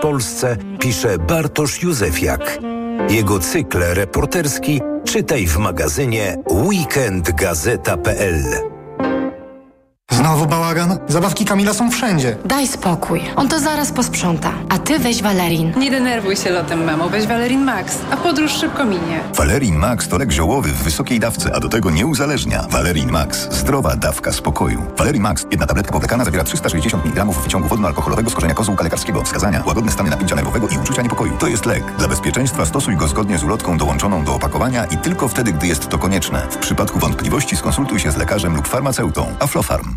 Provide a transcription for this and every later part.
Polsce pisze Bartosz Józefiak. Jego cykl reporterski czytaj w magazynie weekendgazeta.pl. Znowu bałagan? Zabawki Kamila są wszędzie. Daj spokój. On to zaraz posprząta. A ty weź Valerin. Nie denerwuj się lotem, mamo. Weź Valerin Max, a podróż szybko minie. Valerin Max to lek ziołowy w wysokiej dawce, a do tego nie uzależnia. Valerin Max. Zdrowa dawka spokoju. Valerin Max. Jedna tabletka powlekana zawiera 360 mg wyciągu wodno-alkoholowego z korzenia kozłka lekarskiego. Wskazania. Łagodne stany napięcia nerwowego i uczucia niepokoju. To jest lek. Dla bezpieczeństwa stosuj go zgodnie z ulotką dołączoną do opakowania i tylko wtedy, gdy jest to konieczne. W przypadku wątpliwości skonsultuj się z lekarzem lub farmaceutą. Aflofarm.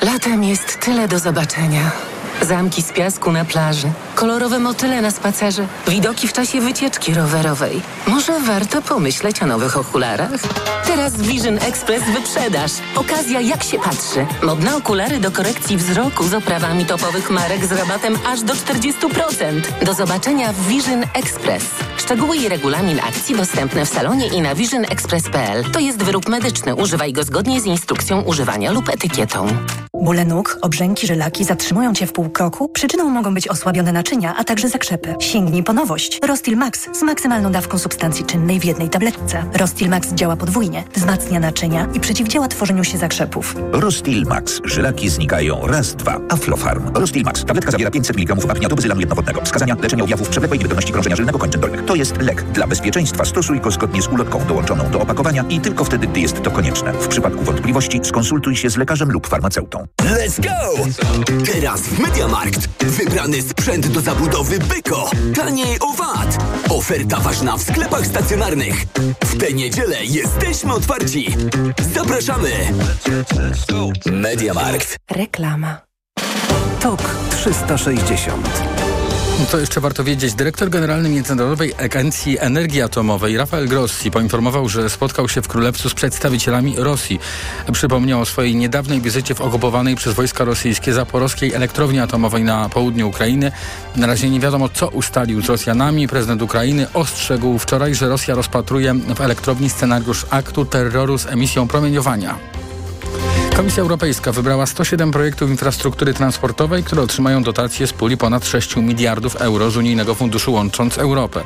Latem jest tyle do zobaczenia. Zamki z piasku na plaży, kolorowe motyle na spacerze, widoki w czasie wycieczki rowerowej. Może warto pomyśleć o nowych okularach? Teraz Vision Express wyprzedaż. Okazja jak się patrzy. Modne okulary do korekcji wzroku z oprawami topowych marek z rabatem aż do 40%. Do zobaczenia w Vision Express. Szczegóły i regulamin akcji dostępne w salonie i na visionexpress.pl. To jest wyrób medyczny. Używaj go zgodnie z instrukcją używania lub etykietą. Bóle nóg, obrzęki, żylaki zatrzymują Cię w pół kroku? Przyczyną mogą być osłabione naczynia, a także zakrzepy. Sięgnij po nowość. Rostil Max z maksymalną dawką substancji czynnej w jednej tabletce. Rostil Max działa podwójnie, wzmacnia naczynia i przeciwdziała tworzeniu się zakrzepów. Rostil Max. Żylaki znikają raz, dwa. Aflofarm. Rostil Max. Tabletka zawiera 500 mg apniatobezylanu jednowodnego. Wskazania leczenia objawów przewlekłej niewydolności krążenia żylnego kończyn dolnych. To jest lek. Dla bezpieczeństwa stosuj go zgodnie z ulotką dołączoną do opakowania i tylko wtedy, gdy jest to konieczne. W przypadku wątpliwości skonsultuj się z lekarzem lub farmaceutą. Let's go! Teraz w Mediamarkt. Wybrany sprzęt do zabudowy Byko. Taniej o VAT. Oferta ważna w sklepach stacjonarnych. W tę niedzielę jesteśmy otwarci. Zapraszamy. Mediamarkt. Reklama. TOK 360 to jeszcze warto wiedzieć. Dyrektor generalny Międzynarodowej Agencji Energii Atomowej Rafael Grossi poinformował, że spotkał się w Królewcu z przedstawicielami Rosji. Przypomniał o swojej niedawnej wizycie w okupowanej przez wojska rosyjskie zaporowskiej elektrowni atomowej na południu Ukrainy. Na razie nie wiadomo, co ustalił z Rosjanami. Prezydent Ukrainy ostrzegł wczoraj, że Rosja rozpatruje w elektrowni scenariusz aktu terroru z emisją promieniowania. Komisja Europejska wybrała 107 projektów infrastruktury transportowej, które otrzymają dotacje z puli ponad 6 miliardów euro z Unijnego Funduszu Łącząc Europę.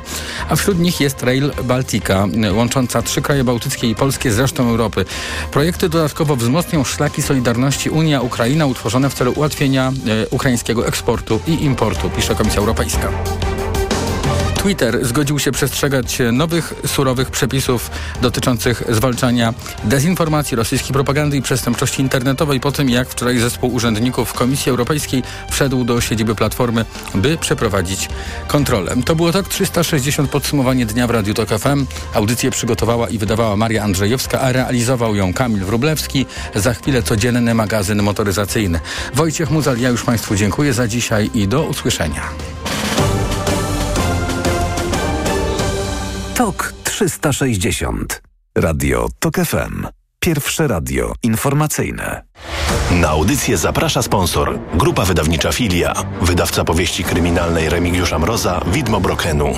A wśród nich jest Rail Baltica, łącząca trzy kraje bałtyckie i polskie z resztą Europy. Projekty dodatkowo wzmocnią szlaki Solidarności Unia-Ukraina utworzone w celu ułatwienia e, ukraińskiego eksportu i importu, pisze Komisja Europejska. Twitter zgodził się przestrzegać nowych, surowych przepisów dotyczących zwalczania dezinformacji, rosyjskiej propagandy i przestępczości internetowej po tym, jak wczoraj zespół urzędników Komisji Europejskiej wszedł do siedziby Platformy, by przeprowadzić kontrolę. To było tak 360 podsumowanie dnia w Radiu Tok FM. Audycję przygotowała i wydawała Maria Andrzejowska, a realizował ją Kamil Wrublewski. Za chwilę codzienny magazyn motoryzacyjny. Wojciech Muzal, ja już Państwu dziękuję za dzisiaj i do usłyszenia. TOK 360. Radio TOK FM. Pierwsze radio informacyjne. Na audycję zaprasza sponsor. Grupa wydawnicza Filia. Wydawca powieści kryminalnej Remigiusza Mroza, Widmo Brokenu.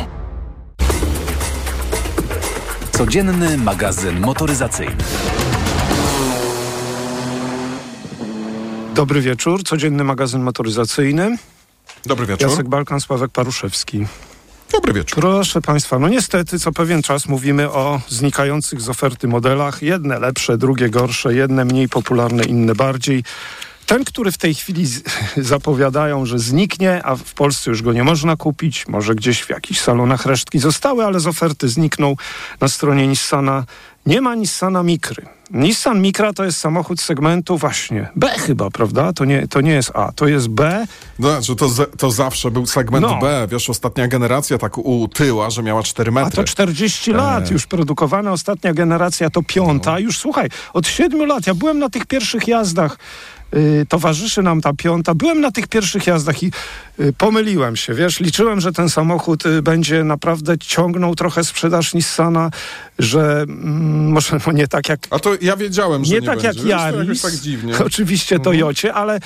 Codzienny magazyn motoryzacyjny. Dobry wieczór. Codzienny magazyn motoryzacyjny. Dobry wieczór. Jacek Balkan, Sławek Paruszewski. Dobry wieczór. Proszę Państwa, no niestety co pewien czas mówimy o znikających z oferty modelach. Jedne lepsze, drugie gorsze, jedne mniej popularne, inne bardziej. Ten, który w tej chwili zapowiadają, że zniknie, a w Polsce już go nie można kupić, może gdzieś w jakichś salonach resztki zostały, ale z oferty zniknął na stronie Nissana. Nie ma Nissana Mikry. Nissan Micra to jest samochód segmentu właśnie B chyba, prawda? To nie, to nie jest A, to jest B. No, że to, to zawsze był segment no. B. Wiesz, ostatnia generacja tak utyła, że miała 4 metry. A to 40 lat już produkowana. Ostatnia generacja to piąta. No. Już słuchaj, od 7 lat. Ja byłem na tych pierwszych jazdach y, towarzyszy nam ta piąta. Byłem na tych pierwszych jazdach i y, pomyliłem się, wiesz, liczyłem, że ten samochód y, będzie naprawdę ciągnął trochę sprzedaż Nissana, że mm, może no nie tak jak... A to ja wiedziałem, że nie, nie tak będzie. jak Yaris, tak dziwnie. oczywiście Mhm. Toyocie, ale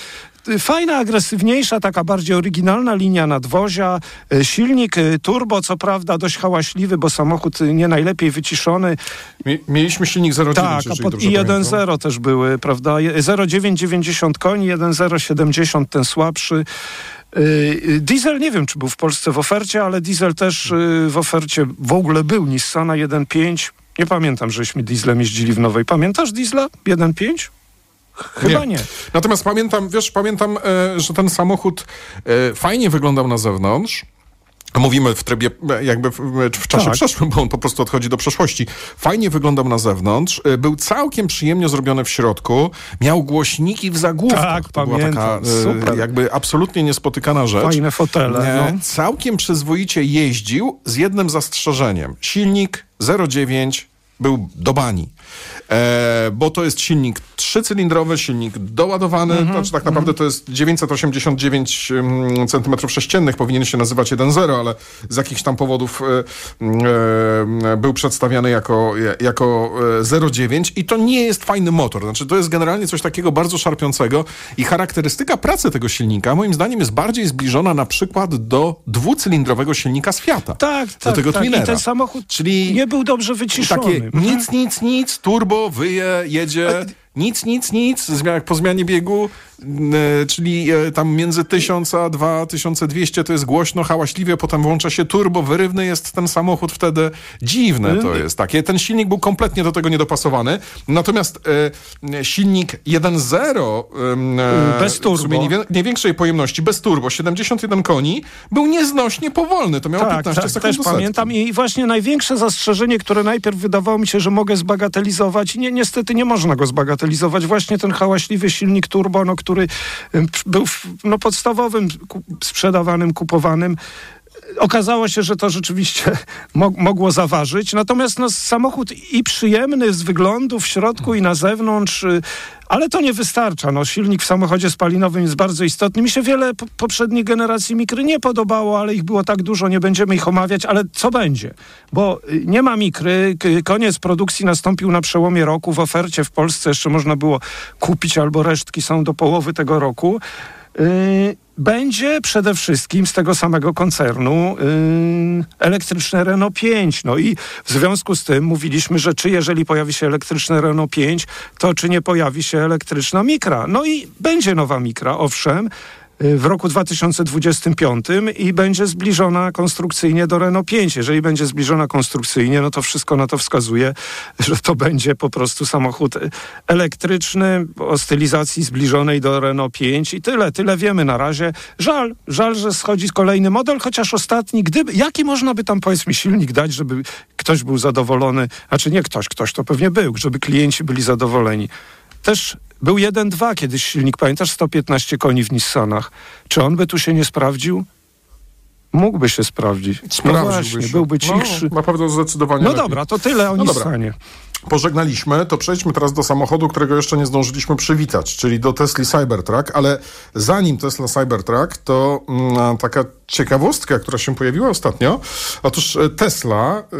fajna, agresywniejsza, taka bardziej oryginalna linia nadwozia, y, silnik y, turbo, co prawda dość hałaśliwy, bo samochód y, nie najlepiej wyciszony. Mie- Mieliśmy silnik 0,9, Tak, pod i pamiętam. 1.0 też były, prawda? Je- 0,990 koni, 1.070 ten słabszy. Y, y, Diesel nie wiem, czy był w Polsce w ofercie, ale diesel też y, w ofercie w ogóle był. Nissana 1.5. Nie pamiętam, żeśmy dieslem jeździli w Nowej. Pamiętasz diesla 1.5? Chyba nie. Natomiast pamiętam, wiesz, pamiętam, e, że ten samochód e, fajnie wyglądał na zewnątrz. Mówimy w trybie e, jakby w, w czasie Tak. przeszłym, bo on po prostu odchodzi do przeszłości. Fajnie wyglądał na zewnątrz, był całkiem przyjemnie zrobiony w środku, miał głośniki w zagłówkach. Tak, to była taka pamiętam. Super. jakby absolutnie niespotykana rzecz. Fajne fotele, E, no. Całkiem przyzwoicie jeździł z jednym zastrzeżeniem. Silnik 0,9 był do bani. E, bo to jest silnik trzycylindrowy, silnik doładowany, Mhm, znaczy tak naprawdę to jest 989 mm, cm3, powinien się nazywać 1.0, ale z jakichś tam powodów e, e, był przedstawiany jako, jako e, 0.9 i to nie jest fajny motor, znaczy to jest generalnie coś takiego bardzo szarpiącego i charakterystyka pracy tego silnika moim zdaniem jest bardziej zbliżona na przykład do dwucylindrowego silnika z Fiata. Tak, do tak, tego tak. Twinera. I ten samochód Czyli nie był dobrze wyciszony. takie Mhm. nic, nic, nic, turbo, wyje, jedzie, nic, nic, nic, zmia- po zmianie biegu, e, czyli e, tam między 1000 a 2200 to jest głośno, hałaśliwie, potem włącza się turbo, wyrywny jest ten samochód wtedy, dziwne to jest. Takie. Ten silnik był kompletnie do tego niedopasowany, natomiast e, silnik 1.0 em, e, Bez turbo. w sumie niewie- największej pojemności, bez turbo, 71 koni, był nieznośnie powolny, to miało 15 tak, sekund też pamiętam. i właśnie największe zastrzeżenie, które najpierw wydawało mi się, że mogę zbagatelizować i nie, niestety nie można go zbagatelizować, właśnie ten hałaśliwy silnik turbo, no, który był no, podstawowym, sprzedawanym, kupowanym. Okazało się, że to rzeczywiście mo mogło zaważyć. Natomiast no, samochód i przyjemny z wyglądu w środku i na zewnątrz, y, ale to nie wystarcza. No, silnik w samochodzie spalinowym jest bardzo istotny. Mi się wiele po poprzednich generacji mikry nie podobało, ale ich było tak dużo, nie będziemy ich omawiać, ale co będzie? Bo y, nie ma mikry, koniec produkcji nastąpił na przełomie roku. W ofercie w Polsce jeszcze można było kupić, albo resztki są do połowy tego roku. Yy, będzie przede wszystkim z tego samego koncernu yy, elektryczne Renault 5. No i w związku z tym mówiliśmy, że czy jeżeli pojawi się elektryczne Renault 5, to czy nie pojawi się elektryczna Mikra. No i będzie nowa Mikra, owszem, w roku 2025 i będzie zbliżona konstrukcyjnie do Renault 5. Jeżeli będzie zbliżona konstrukcyjnie, no to wszystko na to wskazuje, że to będzie po prostu samochód elektryczny o stylizacji zbliżonej do Renault 5 i tyle, tyle wiemy na razie. Żal, żal, że schodzi kolejny model, chociaż ostatni, gdyby, jaki można by tam powiedzmy silnik dać, żeby ktoś był zadowolony, znaczy nie ktoś, ktoś to pewnie był, żeby klienci byli zadowoleni. Też był 1.2 kiedyś silnik, pamiętasz, 115 koni w Nissanach. Czy on by tu się nie sprawdził? Mógłby się sprawdzić. No Sprawdziłby właśnie, się. byłby cichszy. No, na pewno zdecydowanie No lepiej. dobra, to tyle o No dobra. Pożegnaliśmy, to przejdźmy teraz do samochodu, którego jeszcze nie zdążyliśmy przywitać, czyli do Tesla Cybertruck, ale zanim Tesla Cybertruck, to mm, taka ciekawostka, która się pojawiła ostatnio. Otóż e, Tesla, e,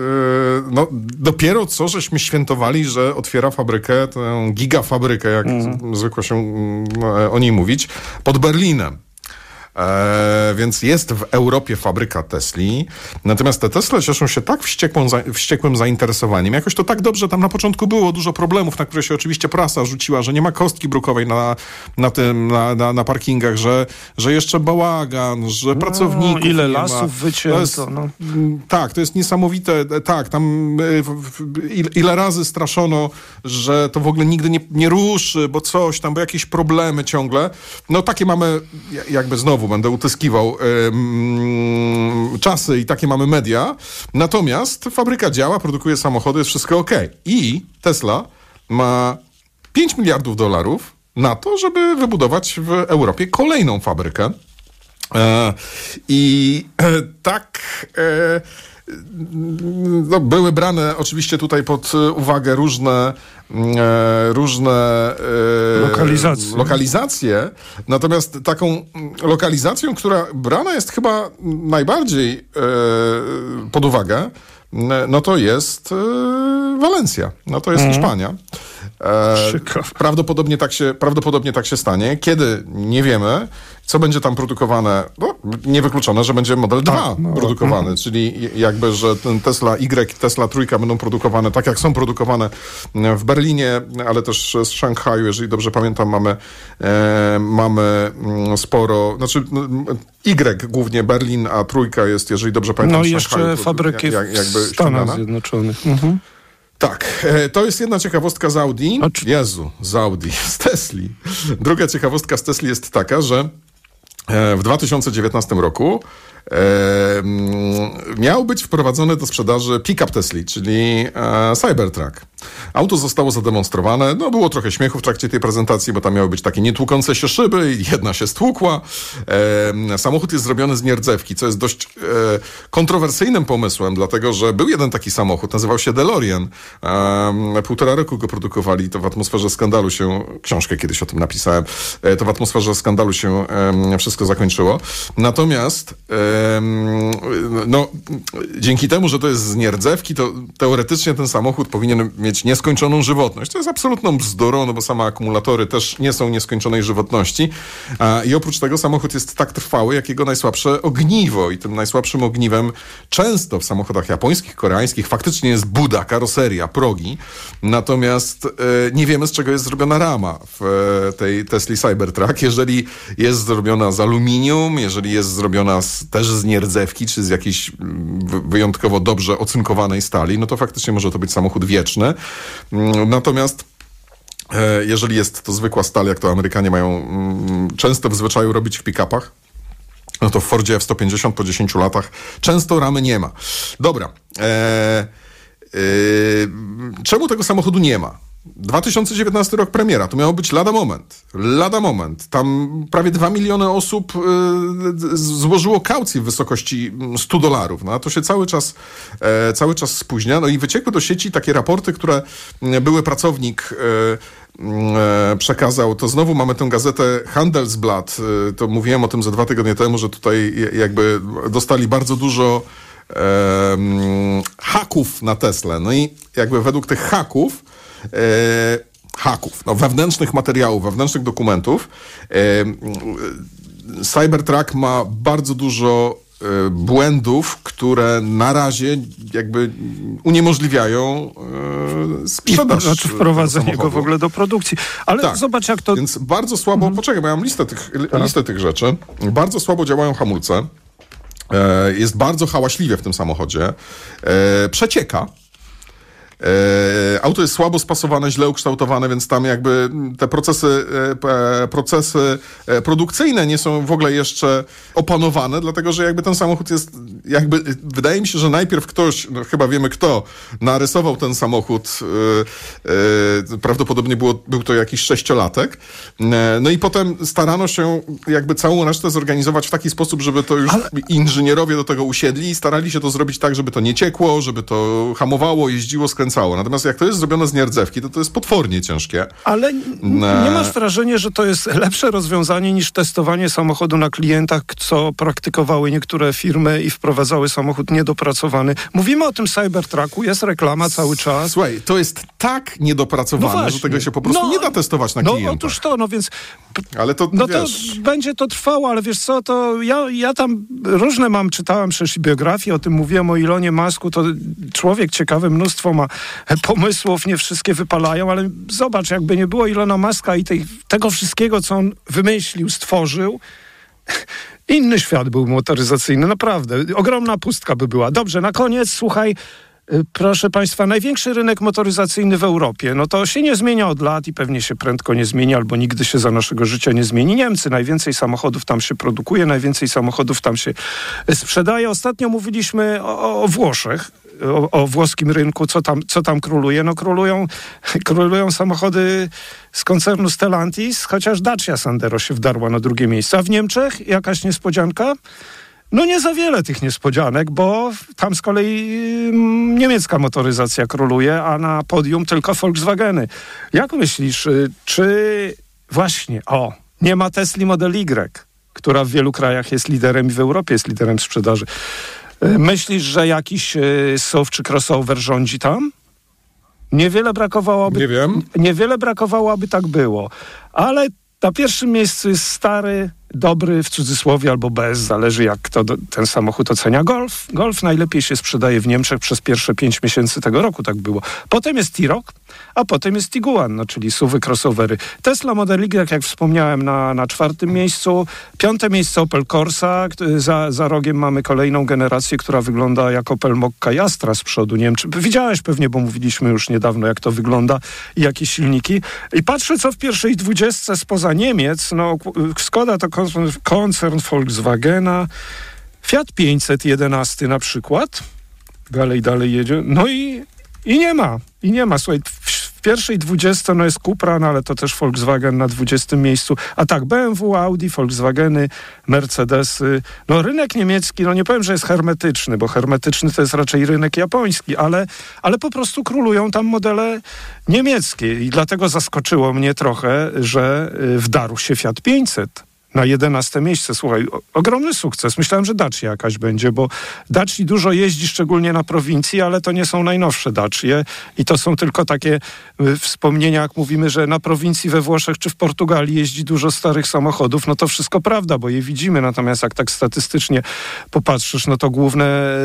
no dopiero co żeśmy świętowali, że otwiera fabrykę, tę gigafabrykę, jak Mhm. zwykło się mm, e, o niej mówić, pod Berlinem. E, więc jest w Europie fabryka Tesli. Natomiast te Tesle cieszą się tak wściekłą, za, wściekłym zainteresowaniem. Jakoś to tak dobrze tam na początku było, dużo problemów, na które się oczywiście prasa rzuciła, że nie ma kostki brukowej na, na tym, na, na, na parkingach, że, że jeszcze bałagan, że pracowników No, ile nie ma. lasów wycięto, no. Tak, to jest niesamowite. E, Tak, tam e, ile, ile razy straszono, że to w ogóle nigdy nie, nie ruszy, bo coś tam, bo jakieś problemy ciągle. No takie mamy, ja- jakby znowu będę utyskiwał mm, czasy i takie mamy media. Natomiast fabryka działa, produkuje samochody, jest wszystko ok. I Tesla ma 5 miliardów dolarów na to, żeby wybudować w Europie kolejną fabrykę. E, I tak, e, no, były brane oczywiście tutaj pod uwagę różne, e, różne e, Lokalizacje. lokalizacje. Natomiast taką lokalizacją, która brana jest chyba najbardziej e, pod uwagę, no to jest e, Walencja. No to jest Mhm. Hiszpania. E, prawdopodobnie, tak się, prawdopodobnie tak się stanie. Kiedy? Nie wiemy. Co będzie tam produkowane? No, niewykluczone, że będzie model 2 no, produkowany, mhm. czyli jakby, że ten Tesla Y, Tesla trójka będą produkowane tak, jak są produkowane w Berlinie, ale też z Szanghaju, jeżeli dobrze pamiętam, mamy, e, mamy mm, sporo, znaczy mm, Y głównie Berlin, a trójka jest, jeżeli dobrze pamiętam, No w i jeszcze Szanghaju, fabryki jak- w jakby Stanach. Zjednoczonych. Mhm. Tak, e, to jest jedna ciekawostka z Audi. Jezu, z Audi, z Tesli. Druga ciekawostka z Tesli jest taka, że e, w 2019 roku miał być wprowadzony do sprzedaży pick-up Tesli, czyli e, Cybertruck. Auto zostało zademonstrowane, no było trochę śmiechu w trakcie tej prezentacji, bo tam miały być takie nietłukące się szyby jedna się stłukła. Samochód jest zrobiony z nierdzewki, co jest dość e, kontrowersyjnym pomysłem, dlatego że był jeden taki samochód, nazywał się DeLorean. Półtora roku go produkowali, to w atmosferze skandalu się, książkę kiedyś o tym napisałem, e, to w atmosferze skandalu się wszystko zakończyło. Natomiast no, dzięki temu, że to jest z nierdzewki, to teoretycznie ten samochód powinien mieć nieskończoną żywotność. To jest absolutną bzdurą, no bo same akumulatory też nie są nieskończonej żywotności. I oprócz tego samochód jest tak trwały, jak jego najsłabsze ogniwo. I tym najsłabszym ogniwem często w samochodach japońskich, koreańskich faktycznie jest buda, karoseria, progi. Natomiast e, nie wiemy, z czego jest zrobiona rama w e, tej Tesli Cybertruck. Jeżeli jest zrobiona z aluminium, jeżeli jest zrobiona z, też z nierdzewki, czy z jakiejś mm, wy- wyjątkowo dobrze ocynkowanej stali, no to faktycznie może to być samochód wieczny. Mm, Natomiast e, jeżeli jest to zwykła stal, jak to Amerykanie mają mm, często w zwyczaju robić w pick-upach, no to w Fordzie F-150 po 10 latach często ramy nie ma. Dobra. E, e, czemu tego samochodu nie ma? 2019 rok premiera, to miało być lada moment. Lada moment. Tam prawie 2 miliony osób y, złożyło kaucję w wysokości mm, 100 dolarów. No, a to się cały czas, e, cały czas spóźnia. No i wyciekły do sieci takie raporty, które mm, były pracownik e, mm, e, przekazał. To znowu mamy tę gazetę Handelsblatt. E, to mówiłem o tym ze dwa tygodnie temu, że tutaj jakby dostali bardzo dużo em, haków na Tesla. No i jakby według tych haków, e, haków, no wewnętrznych materiałów, wewnętrznych dokumentów, e, Cybertruck ma bardzo dużo e, błędów, które na razie jakby uniemożliwiają e, I sprzedaż. znaczy e, wprowadzenie go w ogóle do produkcji. Ale Tak. zobacz, jak to. Więc bardzo słabo, poczekaj, bo ja mam listę tych, Tak. listę tych rzeczy. Bardzo słabo działają hamulce. E, jest bardzo hałaśliwie w tym samochodzie. E, przecieka. E, auto jest słabo spasowane, źle ukształtowane, więc tam jakby te procesy, e, p- procesy e, produkcyjne nie są w ogóle jeszcze opanowane, dlatego że jakby ten samochód jest, jakby wydaje mi się, że najpierw ktoś, no chyba wiemy kto, narysował ten samochód, e, e, prawdopodobnie było, był to jakiś sześciolatek, E, no i potem starano się jakby całą resztę zorganizować w taki sposób, żeby to już inżynierowie do tego usiedli i starali się to zrobić tak, żeby to nie ciekło, żeby to hamowało, jeździło, skręcało. Natomiast jak to jest zrobione z nierdzewki, to to jest potwornie ciężkie. Ale nie masz wrażenia, że to jest lepsze rozwiązanie niż testowanie samochodu na klientach, co praktykowały niektóre firmy i wprowadzały samochód niedopracowany. Mówimy o tym Cybertrucku, jest reklama cały czas. Słuchaj, to jest tak niedopracowane, że właśnie. tego się po prostu No, nie da testować na no klientach. otóż to, no więc Ale to, no wiesz... to będzie to trwało, ale wiesz co, to ja, ja tam różne mam, czytałem przecież biografię, o tym mówiłem o Ilonie Masku, to człowiek ciekawy, mnóstwo ma pomysłów, nie wszystkie wypalają, ale zobacz, jakby nie było Ilona Maska i tej, tego wszystkiego, co on wymyślił, stworzył, inny świat był motoryzacyjny, naprawdę. Ogromna pustka by była. Dobrze, na koniec, słuchaj, y, Proszę Państwa, największy rynek motoryzacyjny w Europie, no to się nie zmienia od lat i pewnie się prędko nie zmieni, albo nigdy się za naszego życia nie zmieni. Niemcy, najwięcej samochodów tam się produkuje, najwięcej samochodów tam się y, sprzedaje. Ostatnio mówiliśmy o, o Włoszech, o, o włoskim rynku, co tam, co tam króluje. No królują, królują samochody z koncernu Stellantis, chociaż Dacia Sandero się wdarła na drugie miejsce. A w Niemczech jakaś niespodzianka? No nie za wiele tych niespodzianek, bo tam z kolei niemiecka motoryzacja króluje, a na podium tylko Volkswageny. Jak myślisz, y, czy właśnie, o, nie ma Tesla Model Y, która w wielu krajach jest liderem i w Europie jest liderem sprzedaży. Y, Myślisz, że jakiś y, SUV czy crossover rządzi tam? Niewiele brakowałoby. Nie wiem. Niewiele brakowało, aby tak było. Ale na pierwszym miejscu jest stary, dobry w cudzysłowie albo bez, zależy jak kto do, ten samochód ocenia. Golf. Golf najlepiej się sprzedaje w Niemczech przez pierwsze pięć miesięcy tego roku, tak było. Potem jest T-Roc, a potem jest Tiguan, no, czyli suwy crossovery. Tesla Model Y, jak wspomniałem, na, na czwartym miejscu. Piąte miejsce Opel Corsa. Za, za rogiem mamy kolejną generację, która wygląda jak Opel Mokka i Astra z przodu. Nie wiem, czy widziałeś pewnie, bo mówiliśmy już niedawno, jak to wygląda i jakie silniki. I patrzę, co w pierwszej dwudziestce spoza Niemiec. No, Skoda to koncern, koncern Volkswagena. Fiat 511 na przykład. Dalej, dalej jedzie. No i, i nie ma. I nie ma. Słuchaj, w, pierwszej 20 no jest Cupra, no ale to też Volkswagen na 20 miejscu. A tak, BMW, Audi, Volkswageny, Mercedesy. No rynek niemiecki, no nie powiem, że jest hermetyczny, bo hermetyczny to jest raczej rynek japoński, ale, ale po prostu królują tam modele niemieckie. I dlatego zaskoczyło mnie trochę, że y, wdarł się Fiat 500 na 11 miejsce. Słuchaj, o, ogromny sukces. Myślałem, że Dacia jakaś będzie, bo Daci dużo jeździ, szczególnie na prowincji, ale to nie są najnowsze Dacie i to są tylko takie y, wspomnienia, jak mówimy, że na prowincji we Włoszech czy w Portugalii jeździ dużo starych samochodów, no to wszystko prawda, bo je widzimy, natomiast jak tak statystycznie popatrzysz, no to główne,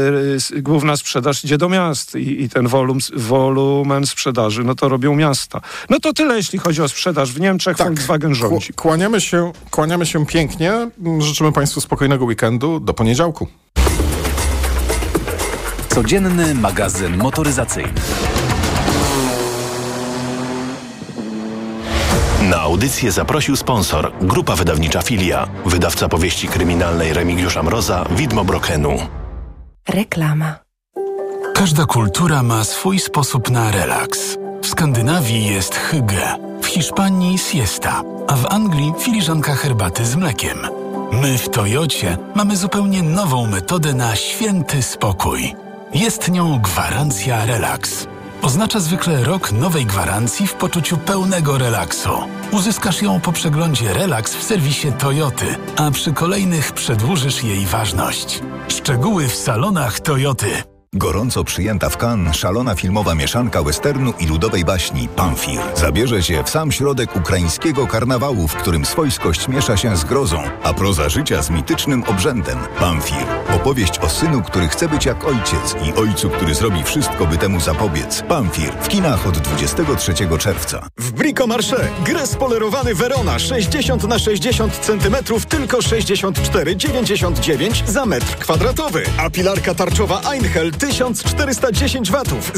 y, główna sprzedaż idzie do miast i, i ten wolum, wolumen sprzedaży, no to robią miasta. No to tyle, jeśli chodzi o sprzedaż w Niemczech, Volkswagen rządzi. Kłaniamy się, kłaniamy się pięknie. Życzymy Państwu spokojnego weekendu. Do poniedziałku. Codzienny magazyn motoryzacyjny. Na audycję zaprosił sponsor, grupa wydawnicza Filia, wydawca powieści kryminalnej Remigiusza Mroza, Widmo Brokenu. Reklama. Każda kultura ma swój sposób na relaks. W Skandynawii jest hygge, Hiszpanii siesta, a w Anglii filiżanka herbaty z mlekiem. My w Toyocie mamy zupełnie nową metodę na święty spokój. Jest nią gwarancja relaks. Oznacza zwykle rok nowej gwarancji w poczuciu pełnego relaksu. Uzyskasz ją po przeglądzie Relax w serwisie Toyoty, a przy kolejnych przedłużysz jej ważność. Szczegóły w salonach Toyoty. Gorąco przyjęta w Cannes szalona filmowa mieszanka westernu i ludowej baśni Pamfir zabierze się w sam środek ukraińskiego karnawału, w którym swojskość miesza się z grozą, a proza życia z mitycznym obrzędem. Pamfir. Opowieść o synu, który chce być jak ojciec i ojcu, który zrobi wszystko, by temu zapobiec. Pamfir. W kinach od 23 czerwca. W Bricomarché gres polerowany Verona 60 na 60 cm tylko 64,99 za metr kwadratowy, a pilarka tarczowa Einhell 1410 watów